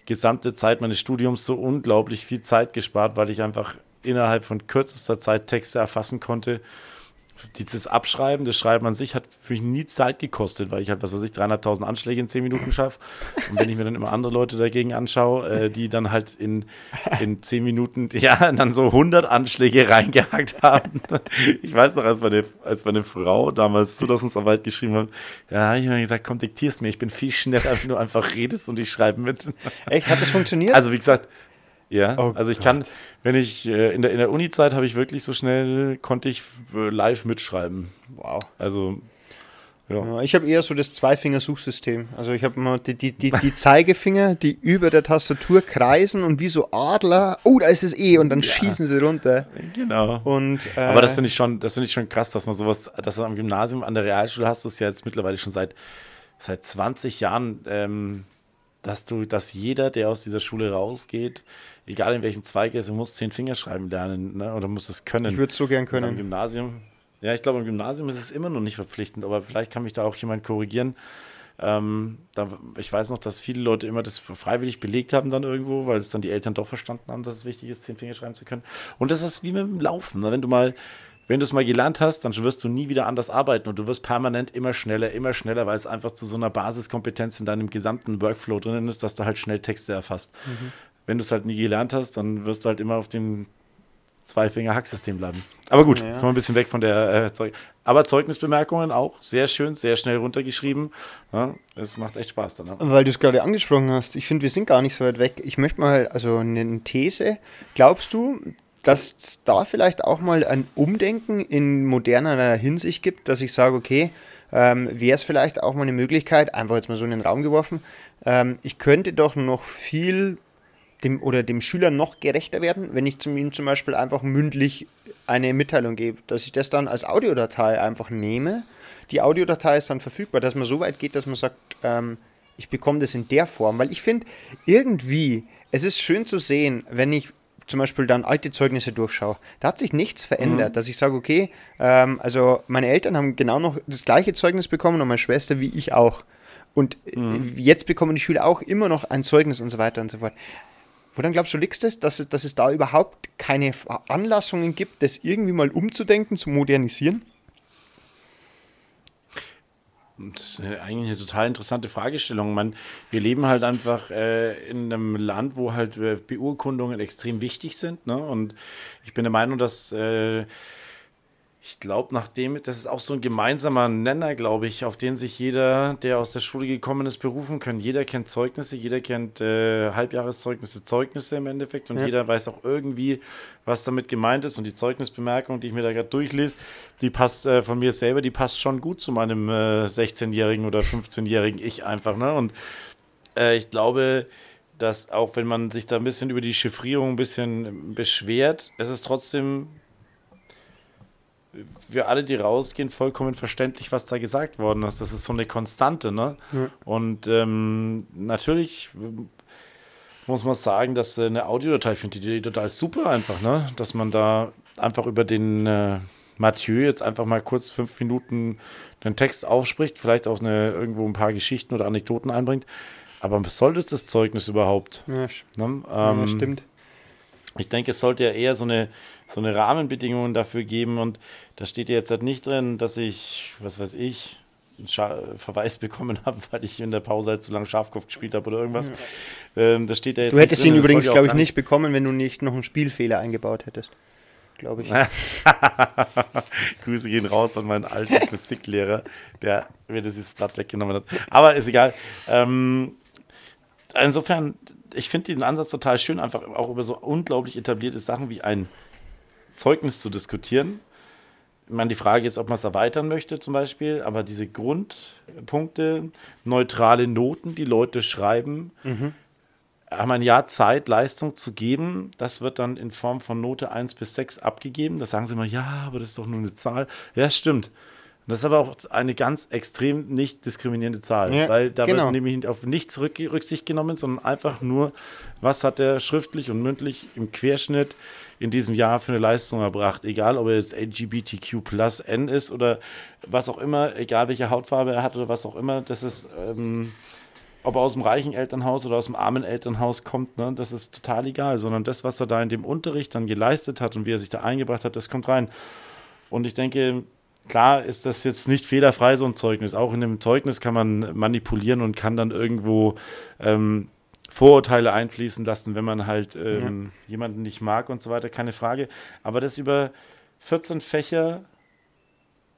gesamte Zeit meines Studiums so unglaublich viel Zeit gespart, weil ich einfach innerhalb von kürzester Zeit Texte erfassen konnte. Dieses Abschreiben, das Schreiben an sich hat für mich nie Zeit gekostet, weil ich halt, was weiß ich, 300.000 Anschläge in 10 Minuten schaffe. Und wenn ich mir dann immer andere Leute dagegen anschaue, äh, die dann halt in, in 10 Minuten, ja, dann so 100 Anschläge reingehakt haben. Ich weiß noch, als meine, als meine Frau damals Zulassungsarbeit geschrieben hat, ja, habe ich mir gesagt, komm, diktier's mir, ich bin viel schneller, wenn du einfach redest und ich schreibe mit. Echt, hat das funktioniert? Also wie gesagt, ja, Oh also ich kann, wenn ich äh, in der, in der Uni-Zeit habe ich wirklich so schnell, konnte ich äh, live mitschreiben. wow. Also, ja. Ja, ich habe eher so das Zweifinger-Suchsystem. Also ich habe immer die, die, die, die Zeigefinger, die über der Tastatur kreisen und wie so Adler, oh, da ist es eh, und dann schießen sie runter. Genau. Und, äh, Aber das finde ich schon, das finde ich schon krass, dass man sowas, dass du am Gymnasium, an der Realschule hast du es ja jetzt mittlerweile schon seit, seit 20 Jahren, ähm, dass du, dass jeder, der aus dieser Schule rausgeht, egal in welchem Zweig er ist, muss zehn Finger schreiben lernen, ne? Oder muss es können. ich würde es so gern können. Gymnasium, ja, ich glaube, im Gymnasium ist es immer noch nicht verpflichtend, aber vielleicht kann mich da auch jemand korrigieren. Ähm, da, ich weiß noch, dass viele Leute immer das freiwillig belegt haben dann irgendwo, weil es dann die Eltern doch verstanden haben, dass es wichtig ist, zehn Finger schreiben zu können. Und das ist wie mit dem Laufen. Ne? Wenn du mal wenn du es mal gelernt hast, dann wirst du nie wieder anders arbeiten und du wirst permanent immer schneller, immer schneller, weil es einfach zu so einer Basiskompetenz in deinem gesamten Workflow drin ist, dass du halt schnell Texte erfasst. Mhm. Wenn du es halt nie gelernt hast, dann wirst du halt immer auf dem Zwei-Finger-Hack-System bleiben. Aber gut, ja. kommen wir ein bisschen weg von der äh, Zeug. Aber Zeugnisbemerkungen auch sehr schön, sehr schnell runtergeschrieben. Ja, es macht echt Spaß dann. Ne? Weil du es gerade angesprochen hast, ich finde, wir sind gar nicht so weit weg. Ich möchte mal, also eine These. Glaubst du, dass es da vielleicht auch mal ein Umdenken in moderner Hinsicht gibt, dass ich sage, okay, ähm, wäre es vielleicht auch mal eine Möglichkeit, einfach jetzt mal so in den Raum geworfen, ähm, ich könnte doch noch viel dem oder dem Schüler noch gerechter werden, wenn ich zum, ihm zum Beispiel einfach mündlich eine Mitteilung gebe, dass ich das dann als Audiodatei einfach nehme. Die Audiodatei ist dann verfügbar, dass man so weit geht, dass man sagt, ähm, ich bekomme das in der Form, weil ich finde, irgendwie, es ist schön zu sehen, wenn ich zum Beispiel dann alte Zeugnisse durchschaue, da hat sich nichts verändert, mhm. dass ich sage, okay, ähm, also meine Eltern haben genau noch das gleiche Zeugnis bekommen und meine Schwester wie ich auch. Und mhm. jetzt bekommen die Schüler auch immer noch ein Zeugnis und so weiter und so fort. Woran glaubst du, liegt es, dass, dass es da überhaupt keine Anlassungen gibt, das irgendwie mal umzudenken, zu modernisieren? Das ist eigentlich eine total interessante Fragestellung. Man, wir leben halt einfach äh, in einem Land, wo halt äh, Beurkundungen extrem wichtig sind. Ne? Und ich bin der Meinung, dass äh, ich glaube, nachdem, das ist auch so ein gemeinsamer Nenner, glaube ich, auf den sich jeder, der aus der Schule gekommen ist, berufen kann. Jeder kennt Zeugnisse, jeder kennt äh, Halbjahreszeugnisse, Zeugnisse im Endeffekt und ja. jeder weiß auch irgendwie, was damit gemeint ist. Und die Zeugnisbemerkung, die ich mir da gerade durchlese, die passt äh, von mir selber, die passt schon gut zu meinem äh, 16-jährigen oder 15-jährigen Ich einfach. Ne? Und äh, ich glaube, dass auch wenn man sich da ein bisschen über die Chiffrierung ein bisschen beschwert, es ist trotzdem wir alle, die rausgehen, vollkommen verständlich, was da gesagt worden ist. Das ist so eine Konstante, ne? Ja. Und ähm, natürlich muss man sagen, dass eine Audiodatei, finde ich die total super einfach, ne? Dass man da einfach über den äh, Mathieu jetzt einfach mal kurz fünf Minuten den Text aufspricht, vielleicht auch eine, irgendwo ein paar Geschichten oder Anekdoten einbringt. Aber was soll das, das Zeugnis überhaupt? Ja, ne? ähm, ja stimmt. Ich denke, es sollte ja eher so eine, so eine Rahmenbedingungen dafür geben und da steht jetzt halt nicht drin, dass ich, was weiß ich, einen Scha Verweis bekommen habe, weil ich in der Pause halt zu lange Schafkopf gespielt habe oder irgendwas. Ähm, das steht ja jetzt Du hättest ihn übrigens, glaube ich, nicht bekommen, wenn du nicht noch einen Spielfehler eingebaut hättest. Glaube ich. Grüße gehen raus an meinen alten Physiklehrer, der mir das jetzt Blatt weggenommen hat. Aber ist egal. Ähm, insofern, ich finde den Ansatz total schön, einfach auch über so unglaublich etablierte Sachen wie ein Zeugnis zu diskutieren. Ich meine, die Frage ist, ob man es erweitern möchte zum Beispiel, aber diese Grundpunkte, neutrale Noten, die Leute schreiben, mhm. haben ein Jahr Zeit, Leistung zu geben. Das wird dann in Form von Note 1 bis 6 abgegeben. Da sagen sie immer, ja, aber das ist doch nur eine Zahl. Ja, stimmt. Das ist aber auch eine ganz extrem nicht diskriminierende Zahl, ja, weil da genau. wird nämlich auf nichts Rücksicht genommen, sondern einfach nur, was hat er schriftlich und mündlich im Querschnitt in diesem Jahr für eine Leistung erbracht. Egal, ob er jetzt LGBTQ plus N ist oder was auch immer, egal welche Hautfarbe er hat oder was auch immer, das ist, ähm, ob er aus dem reichen Elternhaus oder aus dem armen Elternhaus kommt, ne, das ist total egal, sondern das, was er da in dem Unterricht dann geleistet hat und wie er sich da eingebracht hat, das kommt rein. Und ich denke, Klar ist das jetzt nicht fehlerfrei, so ein Zeugnis. Auch in einem Zeugnis kann man manipulieren und kann dann irgendwo ähm, Vorurteile einfließen lassen, wenn man halt ähm, ja. jemanden nicht mag und so weiter, keine Frage. Aber das über 14 Fächer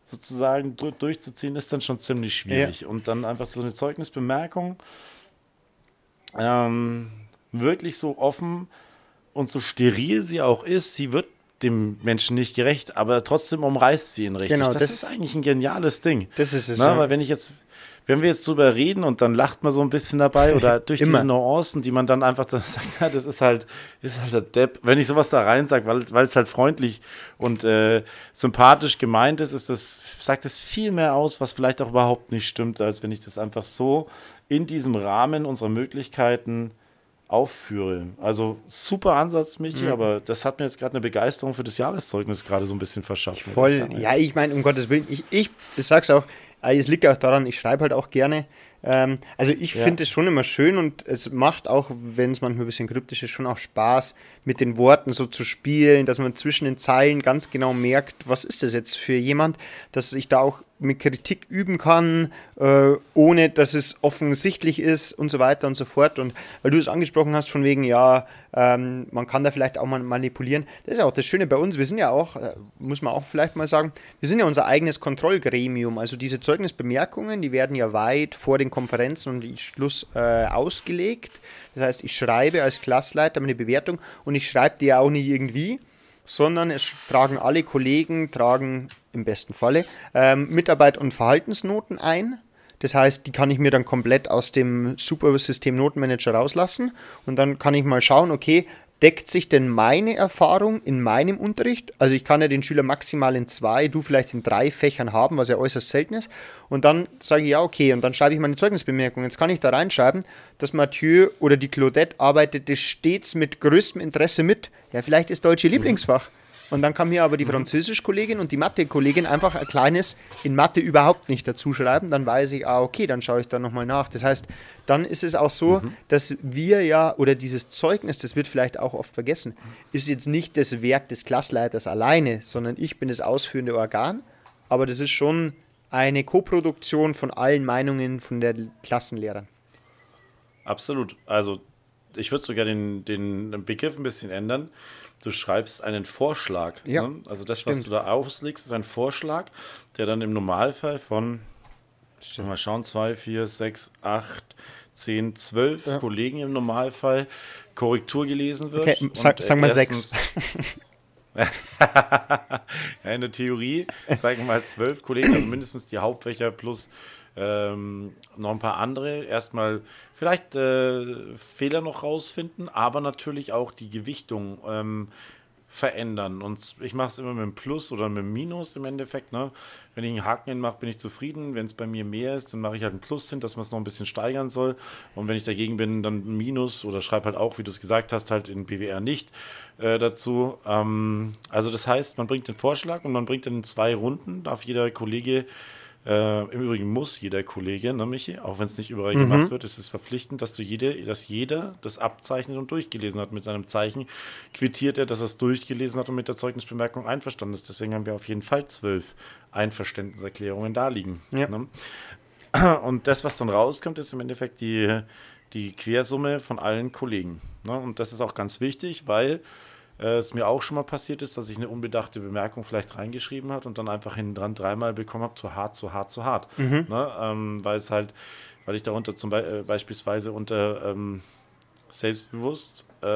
sozusagen durchzuziehen, ist dann schon ziemlich schwierig. Ja. Und dann einfach so eine Zeugnisbemerkung ähm, wirklich so offen und so steril sie auch ist, sie wird dem Menschen nicht gerecht, aber trotzdem umreißt sie ihn richtig. Genau, das, das, ist eigentlich ein geniales Ding. Das ist es. Na, ja. Weil wenn ich jetzt, wenn wir jetzt drüber reden und dann lacht man so ein bisschen dabei oder durch diese Nuancen, die man dann einfach dann sagt, ja, das ist halt, ist halt der Depp. Wenn ich sowas da rein sage, weil, es halt freundlich und äh, sympathisch gemeint ist, ist das, sagt es viel mehr aus, was vielleicht auch überhaupt nicht stimmt, als wenn ich das einfach so in diesem Rahmen unserer Möglichkeiten aufführe. Also super Ansatz, Michi, mhm. aber das hat mir jetzt gerade eine Begeisterung für das Jahreszeugnis gerade so ein bisschen verschafft. Voll, ja, ich meine, um Gottes Willen, ich, ich, ich sag's auch, es liegt auch daran, ich schreibe halt auch gerne. Ähm, also ich Ja. finde es schon immer schön und es macht auch, wenn es manchmal ein bisschen kryptisch ist, schon auch Spaß, mit den Worten so zu spielen, dass man zwischen den Zeilen ganz genau merkt, was ist das jetzt für jemand, dass ich da auch mit Kritik üben kann, äh, ohne dass es offensichtlich ist und so weiter und so fort. Und weil du es angesprochen hast, von wegen, ja, ähm, man kann da vielleicht auch mal manipulieren. Das ist ja auch das Schöne bei uns. Wir sind ja auch, äh, muss man auch vielleicht mal sagen, wir sind ja unser eigenes Kontrollgremium. Also diese Zeugnisbemerkungen, die werden ja weit vor den Konferenzen und Schluss äh, ausgelegt. Das heißt, ich schreibe als Klassleiter meine Bewertung und ich schreibe die ja auch nicht irgendwie, sondern es tragen alle Kollegen, tragen im besten Falle ähm, Mitarbeit- und Verhaltensnoten ein. Das heißt, die kann ich mir dann komplett aus dem Supersystem Notenmanager rauslassen und dann kann ich mal schauen, okay, deckt sich denn meine Erfahrung in meinem Unterricht? Also ich kann ja den Schüler maximal in zwei, du vielleicht in drei Fächern haben, was ja äußerst selten ist. Und dann sage ich, ja, okay, und dann schreibe ich meine Zeugnisbemerkung. Jetzt kann ich da reinschreiben, dass Mathieu oder die Claudette arbeitete stets mit größtem Interesse mit. Ja, vielleicht ist Deutsche Lieblingsfach. Und dann kann mir aber die Französisch-Kollegin und die Mathe-Kollegin einfach ein kleines in Mathe überhaupt nicht dazu schreiben. Dann weiß ich, ah, okay, dann schaue ich da nochmal nach. Das heißt, dann ist es auch so, dass wir ja, oder dieses Zeugnis, das wird vielleicht auch oft vergessen, ist jetzt nicht das Werk des Klassleiters alleine, sondern ich bin das ausführende Organ. Aber das ist schon eine Koproduktion von allen Meinungen von den Klassenlehrern. Absolut. Also ich würde sogar den, den Begriff ein bisschen ändern. Du schreibst einen Vorschlag. Ja, Ne? Also das, was stimmt. du da auslegst, ist ein Vorschlag, der dann im Normalfall von, mal schauen, 2, 4, 6, 8, 10, 12 Ja. Kollegen im Normalfall Korrektur gelesen wird. Okay, sag- wir erstens- sechs. ja, in der Theorie sagen mal zwölf Kollegen, also mindestens die Hauptfächer plus ähm, noch ein paar andere. Erstmal vielleicht äh, Fehler noch rausfinden, aber natürlich auch die Gewichtung ähm, verändern. Und ich mache es immer mit einem Plus oder mit einem Minus im Endeffekt. Ne? Wenn ich einen Haken hinmache, bin ich zufrieden. Wenn es bei mir mehr ist, dann mache ich halt einen Plus hin, dass man es noch ein bisschen steigern soll. Und wenn ich dagegen bin, dann ein Minus oder schreibe halt auch, wie du es gesagt hast, halt in BWR nicht äh, dazu. Ähm, also das heißt, man bringt den Vorschlag und man bringt dann in zwei Runden, darf jeder Kollege äh, Im Übrigen muss jeder Kollege, ne, Michi, auch wenn es nicht überall gemacht wird, ist es verpflichtend, dass du jede, dass jeder das abzeichnet und durchgelesen hat. Mit seinem Zeichen quittiert er, dass er es durchgelesen hat und mit der Zeugnisbemerkung einverstanden ist. Deswegen haben wir auf jeden Fall zwölf Einverständniserklärungen da liegen. Ja. Ne? Und das, was dann rauskommt, ist im Endeffekt die, die Quersumme von allen Kollegen. Ne? Und das ist auch ganz wichtig, weil äh, es mir auch schon mal passiert ist, dass ich eine unbedachte Bemerkung vielleicht reingeschrieben hat und dann einfach hinten dran dreimal bekommen habe, zu hart, zu hart, zu hart. Ne? Ähm, weil es halt, weil ich darunter zum Be äh, beispielsweise unter ähm, selbstbewusst äh,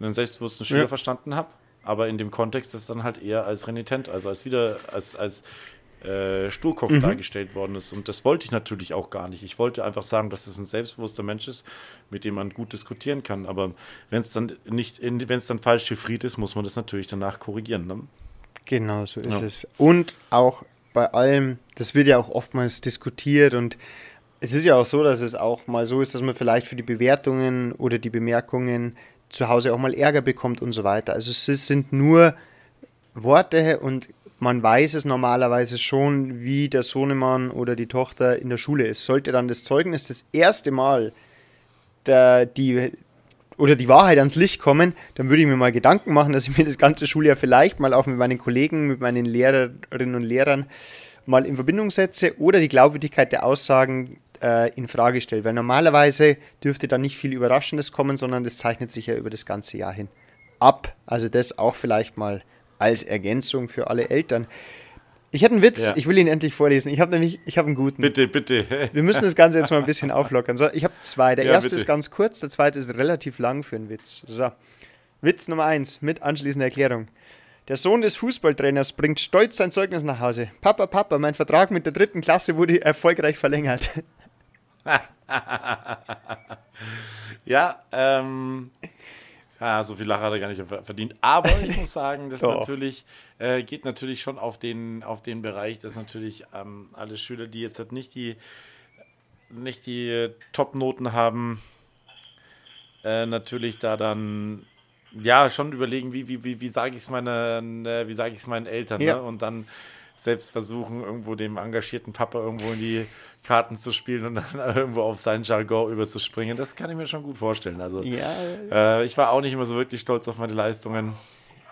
einen selbstbewussten Schüler Ja. verstanden habe, aber in dem Kontext das dann halt eher als renitent, also als wieder als, als äh, Sturkopf Mhm. dargestellt worden ist. Und das wollte ich natürlich auch gar nicht. Ich wollte einfach sagen, dass es ein selbstbewusster Mensch ist, mit dem man gut diskutieren kann. Aber wenn es dann nicht, wenn es dann falsch chiffriert ist, muss man das natürlich danach korrigieren. Ne? Genau, so ist Ja. es. Und auch bei allem, das wird ja auch oftmals diskutiert und es ist ja auch so, dass es auch mal so ist, dass man vielleicht für die Bewertungen oder die Bemerkungen zu Hause auch mal Ärger bekommt und so weiter. Also es sind nur Worte und man weiß es normalerweise schon, wie der Sohnemann oder die Tochter in der Schule ist. Sollte dann das Zeugnis das erste Mal der, die oder die Wahrheit ans Licht kommen, dann würde ich mir mal Gedanken machen, dass ich mir das ganze Schuljahr vielleicht mal auch mit meinen Kollegen, mit meinen Lehrerinnen und Lehrern mal in Verbindung setze oder die Glaubwürdigkeit der Aussagen äh, in Frage stelle. Weil normalerweise dürfte da nicht viel Überraschendes kommen, sondern das zeichnet sich ja über das ganze Jahr hin ab. Also das auch vielleicht mal als Ergänzung für alle Eltern. Ich hätte einen Witz, Ja. ich will ihn endlich vorlesen. Ich habe nämlich, ich habe einen guten. Bitte, bitte. Wir müssen das Ganze jetzt mal ein bisschen auflockern. So, ich habe zwei. Der Ja, erste bitte. ist ganz kurz, der zweite ist relativ lang für einen Witz. So. Witz Nummer eins mit anschließender Erklärung. Der Sohn des Fußballtrainers bringt stolz sein Zeugnis nach Hause. Papa, Papa, mein Vertrag mit der dritten Klasse wurde erfolgreich verlängert. Ja, ähm, ja, so viel Lacher hat er gar nicht ver- verdient. Aber ich muss sagen, das natürlich äh, geht natürlich schon auf den, auf den Bereich, dass natürlich ähm, alle Schüler, die jetzt halt nicht die, nicht die äh, Top-Noten haben, äh, natürlich da dann ja schon überlegen, wie, wie, wie, wie sage ich es meinen, äh, wie sage ich es meinen Eltern, Ja. ne? Und dann selbst versuchen, irgendwo dem engagierten Papa irgendwo in die Karten zu spielen und dann irgendwo auf seinen Jargon überzuspringen. Das kann ich mir schon gut vorstellen. Also Ja, äh, ich war auch nicht immer so wirklich stolz auf meine Leistungen.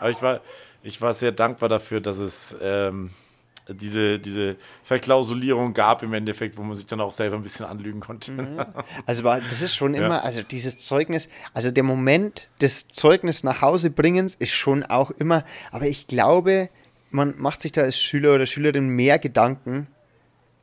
Aber ich war, ich war sehr dankbar dafür, dass es ähm, diese, diese Verklausulierung gab im Endeffekt, wo man sich dann auch selber ein bisschen anlügen konnte. Also war, das ist schon Ja. immer, also dieses Zeugnis, also der Moment des Zeugnis nach Hause bringens ist schon auch immer, aber ich glaube, man macht sich da als Schüler oder Schülerin mehr Gedanken,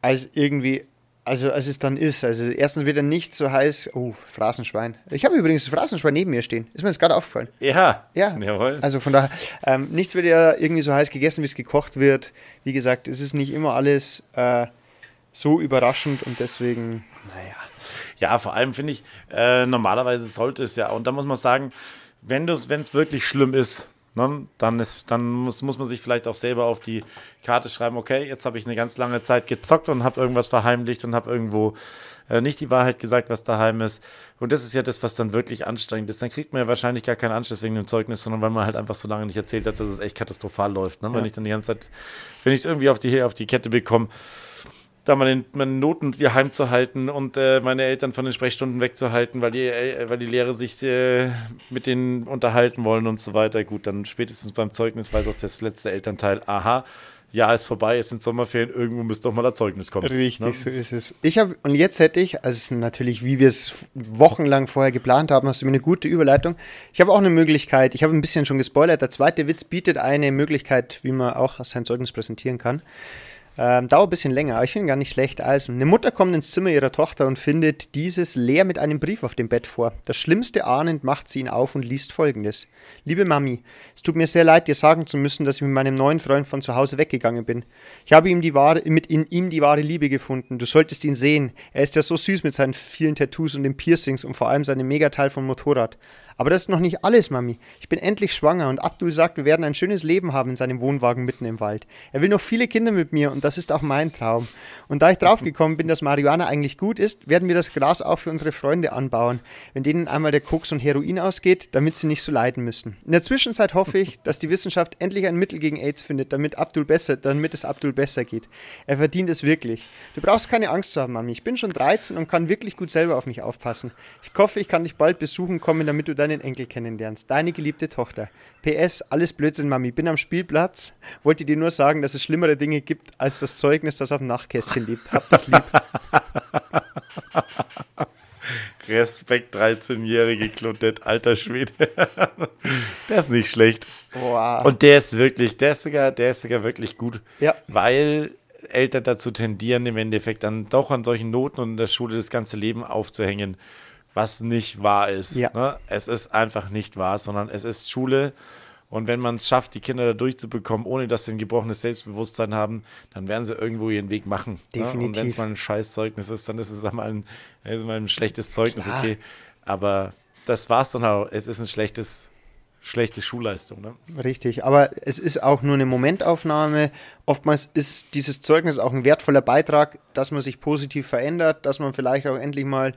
als irgendwie, also als es dann ist. Also erstens wird dann nicht so heiß, oh, Phrasenschwein. Ich habe übrigens das Phrasenschwein neben mir stehen. Ist mir jetzt gerade aufgefallen. Ja, Ja, jawohl. also von daher, ähm, nichts wird ja irgendwie so heiß gegessen, wie es gekocht wird. Wie gesagt, es ist nicht immer alles äh, so überraschend und deswegen, naja. Ja, vor allem finde ich, äh, normalerweise sollte es ja, und da muss man sagen, wenn es wirklich schlimm ist, ne, dann, ist, dann muss, muss man sich vielleicht auch selber auf die Karte schreiben, okay, jetzt habe ich eine ganz lange Zeit gezockt und habe irgendwas verheimlicht und habe irgendwo äh, nicht die Wahrheit gesagt, was daheim ist. Und das ist ja das, was dann wirklich anstrengend ist. Dann kriegt man ja wahrscheinlich gar keinen Anschluss wegen dem Zeugnis, sondern weil man halt einfach so lange nicht erzählt hat, dass es echt katastrophal läuft. Ne? Wenn ich dann die ganze Zeit, wenn ich es irgendwie auf die, auf die Kette bekomme, da meine, meine Noten geheim zu halten und äh, meine Eltern von den Sprechstunden wegzuhalten, weil die, äh, weil die Lehrer sich äh, mit denen unterhalten wollen und so weiter. Gut, dann spätestens beim Zeugnis weiß auch das letzte Elternteil, aha, ja, ist vorbei, es sind Sommerferien, irgendwo müsste doch mal das Zeugnis kommen. Richtig, Ne? so ist es. Ich habe und jetzt hätte ich, also natürlich, wie wir es wochenlang vorher geplant haben, hast du mir eine gute Überleitung. Ich habe auch eine Möglichkeit. Ich habe ein bisschen schon gespoilert. Der zweite Witz bietet eine Möglichkeit, wie man auch sein Zeugnis präsentieren kann. Ähm, dauert ein bisschen länger, aber ich finde ihn gar nicht schlecht. Also, eine Mutter kommt ins Zimmer ihrer Tochter und findet dieses leer mit einem Brief auf dem Bett vor. Das Schlimmste ahnend macht sie ihn auf und liest folgendes. Liebe Mami, es tut mir sehr leid, dir sagen zu müssen, dass ich mit meinem neuen Freund von zu Hause weggegangen bin. Ich habe ihm die wahre, mit in ihm die wahre Liebe gefunden. Du solltest ihn sehen. Er ist ja so süß mit seinen vielen Tattoos und den Piercings und vor allem seinem Megateil vom Motorrad. Aber das ist noch nicht alles, Mami. Ich bin endlich schwanger und Abdul sagt, wir werden ein schönes Leben haben in seinem Wohnwagen mitten im Wald. Er will noch viele Kinder mit mir und das ist auch mein Traum. Und da ich draufgekommen bin, dass Marihuana eigentlich gut ist, werden wir das Gras auch für unsere Freunde anbauen, wenn denen einmal der Koks und Heroin ausgeht, damit sie nicht so leiden müssen. In der Zwischenzeit hoffe ich, dass die Wissenschaft endlich ein Mittel gegen AIDS findet, damit Abdul besser, damit es Abdul besser geht. Er verdient es wirklich. Du brauchst keine Angst zu haben, Mami. Ich bin schon 13 und kann wirklich gut selber auf mich aufpassen. Ich hoffe, ich kann dich bald besuchen kommen, damit du deinen Enkel kennenlernst. Deine geliebte Tochter. PS, alles Blödsinn, Mami. Bin am Spielplatz. Wollte dir nur sagen, dass es schlimmere Dinge gibt als das Zeugnis, das auf dem Nachtkästchen liegt. Hab dich lieb. Respekt, 13-jährige Claudette, alter Schwede. der ist nicht schlecht. Boah. Und der ist wirklich, der ist sogar, der ist sogar wirklich gut. Ja. Weil Eltern dazu tendieren, im Endeffekt dann doch an solchen Noten und in der Schule das ganze Leben aufzuhängen, was nicht wahr ist. Ja. Ne? Es ist einfach nicht wahr, sondern es ist Schule. Und wenn man es schafft, die Kinder da durchzubekommen, ohne dass sie ein gebrochenes Selbstbewusstsein haben, dann werden sie irgendwo ihren Weg machen. Ne? Und Definitiv. wenn es mal ein Scheißzeugnis ist, dann ist es mal ein, ist mal ein schlechtes Zeugnis, Klar. okay. Aber das war's dann auch. Es ist ein schlechtes, schlechte Schulleistung. Ne? Richtig, aber es ist auch nur eine Momentaufnahme. Oftmals ist dieses Zeugnis auch ein wertvoller Beitrag, dass man sich positiv verändert, dass man vielleicht auch endlich mal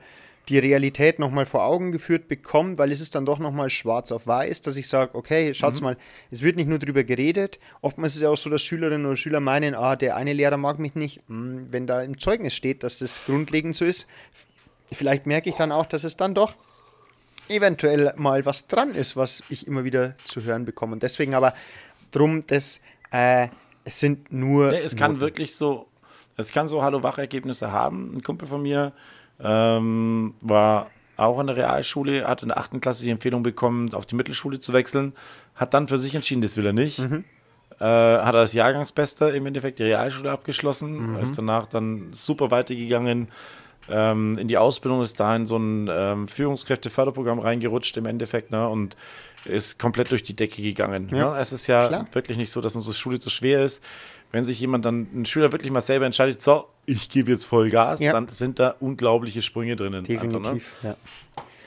die Realität nochmal vor Augen geführt bekommt, weil es ist dann doch nochmal schwarz auf weiß, dass ich sage, okay, schaut's mal, es wird nicht nur drüber geredet. Oftmals ist es ja auch so, dass Schülerinnen oder Schüler meinen, ah, der eine Lehrer mag mich nicht. Hm, Wenn da im Zeugnis steht, dass das grundlegend so ist, vielleicht merke ich dann auch, dass es dann doch eventuell mal was dran ist, was ich immer wieder zu hören bekomme. Und deswegen aber drum, dass äh, es sind nur. Nee, es kann Noten. wirklich so, es kann so Hallo-Wach-Ergebnisse haben. Ein Kumpel von mir ähm, war auch an der Realschule, hat in der achten Klasse die Empfehlung bekommen, auf die Mittelschule zu wechseln, hat dann für sich entschieden, das will er nicht. Mhm. Äh, hat er als Jahrgangsbester im Endeffekt die Realschule abgeschlossen, Mhm. ist danach dann super weitergegangen ähm, in die Ausbildung, ist da in so ein ähm, Führungskräfteförderprogramm reingerutscht im Endeffekt ne, und ist komplett durch die Decke gegangen. Ja, ne? Es ist ja klar. wirklich nicht so, dass unsere Schule zu schwer ist. Wenn sich jemand dann, ein Schüler wirklich mal selber entscheidet, so, ich gebe jetzt voll Gas, Ja. dann sind da unglaubliche Sprünge drinnen. Definitiv, Einfach, ne? ja.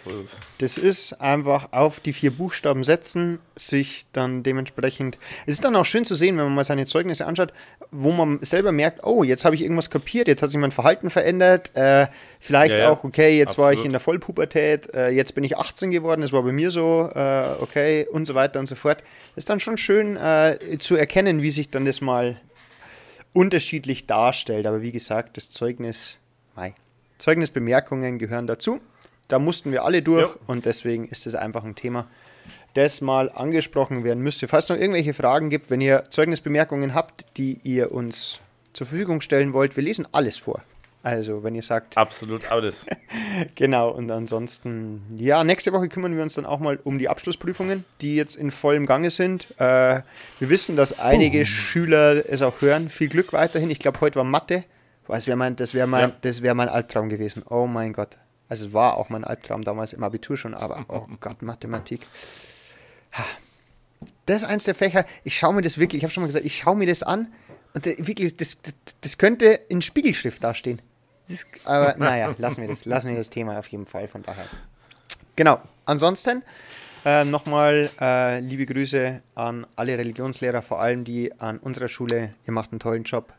so ist es. Das ist einfach auf die vier Buchstaben setzen, sich dann dementsprechend. Es ist dann auch schön zu sehen, wenn man mal seine Zeugnisse anschaut, wo man selber merkt, oh, jetzt habe ich irgendwas kapiert, jetzt hat sich mein Verhalten verändert. Äh, vielleicht Ja, ja. auch, okay, jetzt war ich Absolut. in der Vollpubertät, äh, jetzt bin ich 18 geworden, das war bei mir so, äh, okay, und so weiter und so fort. ist dann schon schön äh, zu erkennen, wie sich dann das mal unterschiedlich darstellt. Aber wie gesagt, das Zeugnis, mei, Zeugnisbemerkungen gehören dazu. Da mussten wir alle durch Ja. und deswegen ist es einfach ein Thema, das mal angesprochen werden müsste. Falls es noch irgendwelche Fragen gibt, wenn ihr Zeugnisbemerkungen habt, die ihr uns zur Verfügung stellen wollt, wir lesen alles vor. Also, wenn ihr sagt, Absolut alles. Genau, und ansonsten, ja, nächste Woche kümmern wir uns dann auch mal um die Abschlussprüfungen, die jetzt in vollem Gange sind. Äh, wir wissen, dass einige Schüler es auch hören. Viel Glück weiterhin. Ich glaube, heute war Mathe. Das wäre mein, das wär mein, Ja. das wär mein Albtraum gewesen. Oh mein Gott. Also es war auch mein Albtraum damals im Abitur schon, aber oh Gott, Mathematik. Das ist eins der Fächer, ich schaue mir das wirklich, ich habe schon mal gesagt, ich schaue mir das an und äh, wirklich, das, das könnte in Spiegelschrift dastehen. Aber naja, lassen wir das, lassen wir das Thema auf jeden Fall von daher. Genau, ansonsten äh, nochmal äh, liebe Grüße an alle Religionslehrer, vor allem die an unserer Schule. Ihr macht einen tollen Job.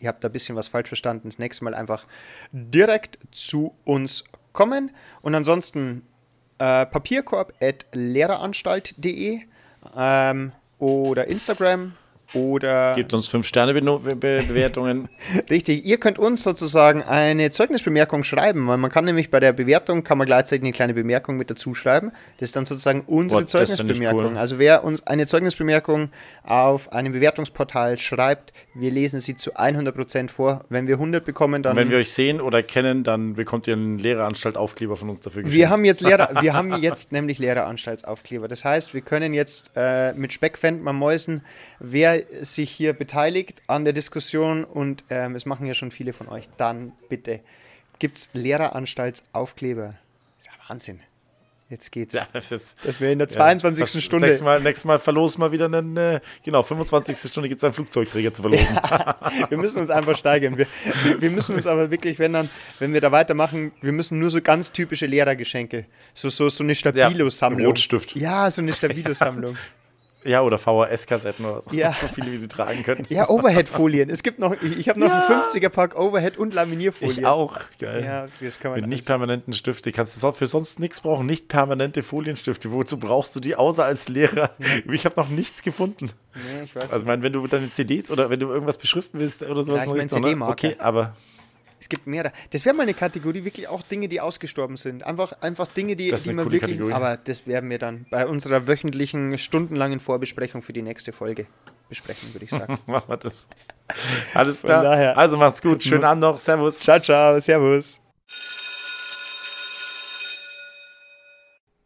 Ihr habt da ein bisschen was falsch verstanden. Das nächste Mal einfach direkt zu uns kommen. Und ansonsten äh, papierkorb.lehreranstalt.de ähm, oder Instagram oder Gebt uns 5-Sterne-Bewertungen. Richtig, ihr könnt uns sozusagen eine Zeugnisbemerkung schreiben, weil man kann nämlich bei der Bewertung, kann man gleichzeitig eine kleine Bemerkung mit dazu schreiben. Das ist dann sozusagen unsere ich Zeugnisbemerkung. cool. Also wer uns eine Zeugnisbemerkung auf einem Bewertungsportal schreibt, wir lesen sie zu 100% vor. Wenn wir 100 bekommen, dann... Und wenn wir euch sehen oder kennen, dann bekommt ihr einen Lehreranstaltaufkleber von uns dafür wir haben jetzt Lehrer, wir haben jetzt nämlich Lehreranstaltsaufkleber. Das heißt, wir können jetzt äh, mit Speckfänden mal Mäusen, wer sich hier beteiligt an der Diskussion und ähm, es machen ja schon viele von euch, dann bitte gibt's Lehreranstaltsaufkleber. Das ist ja Wahnsinn. Jetzt geht's. Ja, das ist, Das wäre in der ja, 22. das- das Stunde. Nächstes Mal, nächstes Mal verlosen wir wieder einen, äh, genau, 25. Stunde gibt es einen Flugzeugträger zu verlosen. Wir müssen uns einfach steigern. Wir, wir- wir müssen uns aber wirklich, wenn dann, wenn wir da weitermachen, wir müssen nur so ganz typische Lehrergeschenke. So, so, so eine Stabilo-Sammlung. Rotstift. Ja, so eine Stabilo-Sammlung. Ja, oder VHS-Kassetten oder so. Ja. So viele, wie sie tragen können. Ja, Overhead-Folien. Es gibt noch, ich, ich habe noch Ja. einen 50er-Pack Overhead und Laminierfolien. Ich auch. Geil. Ja, das kann man Mit nicht permanenten Stifte kannst du für sonst nichts brauchen. Nicht permanente Folienstifte. Wozu brauchst du die außer als Lehrer? Ich habe noch nichts gefunden. Nee, ich weiß. Also, ich meine, wenn du deine CDs oder wenn du irgendwas beschriften willst oder sowas, Ja, ich in mein Richtung, ne? Okay, aber es gibt mehrere. Das wäre mal eine Kategorie, wirklich auch Dinge, die ausgestorben sind. Einfach, einfach Dinge, die, die man wirklich. Kategorie. Aber das werden wir dann bei unserer wöchentlichen, stundenlangen Vorbesprechung für die nächste Folge besprechen, würde ich sagen. machen wir das. Alles klar. Also mach's gut. Schönen Abend noch. Servus. ciao, ciao, servus.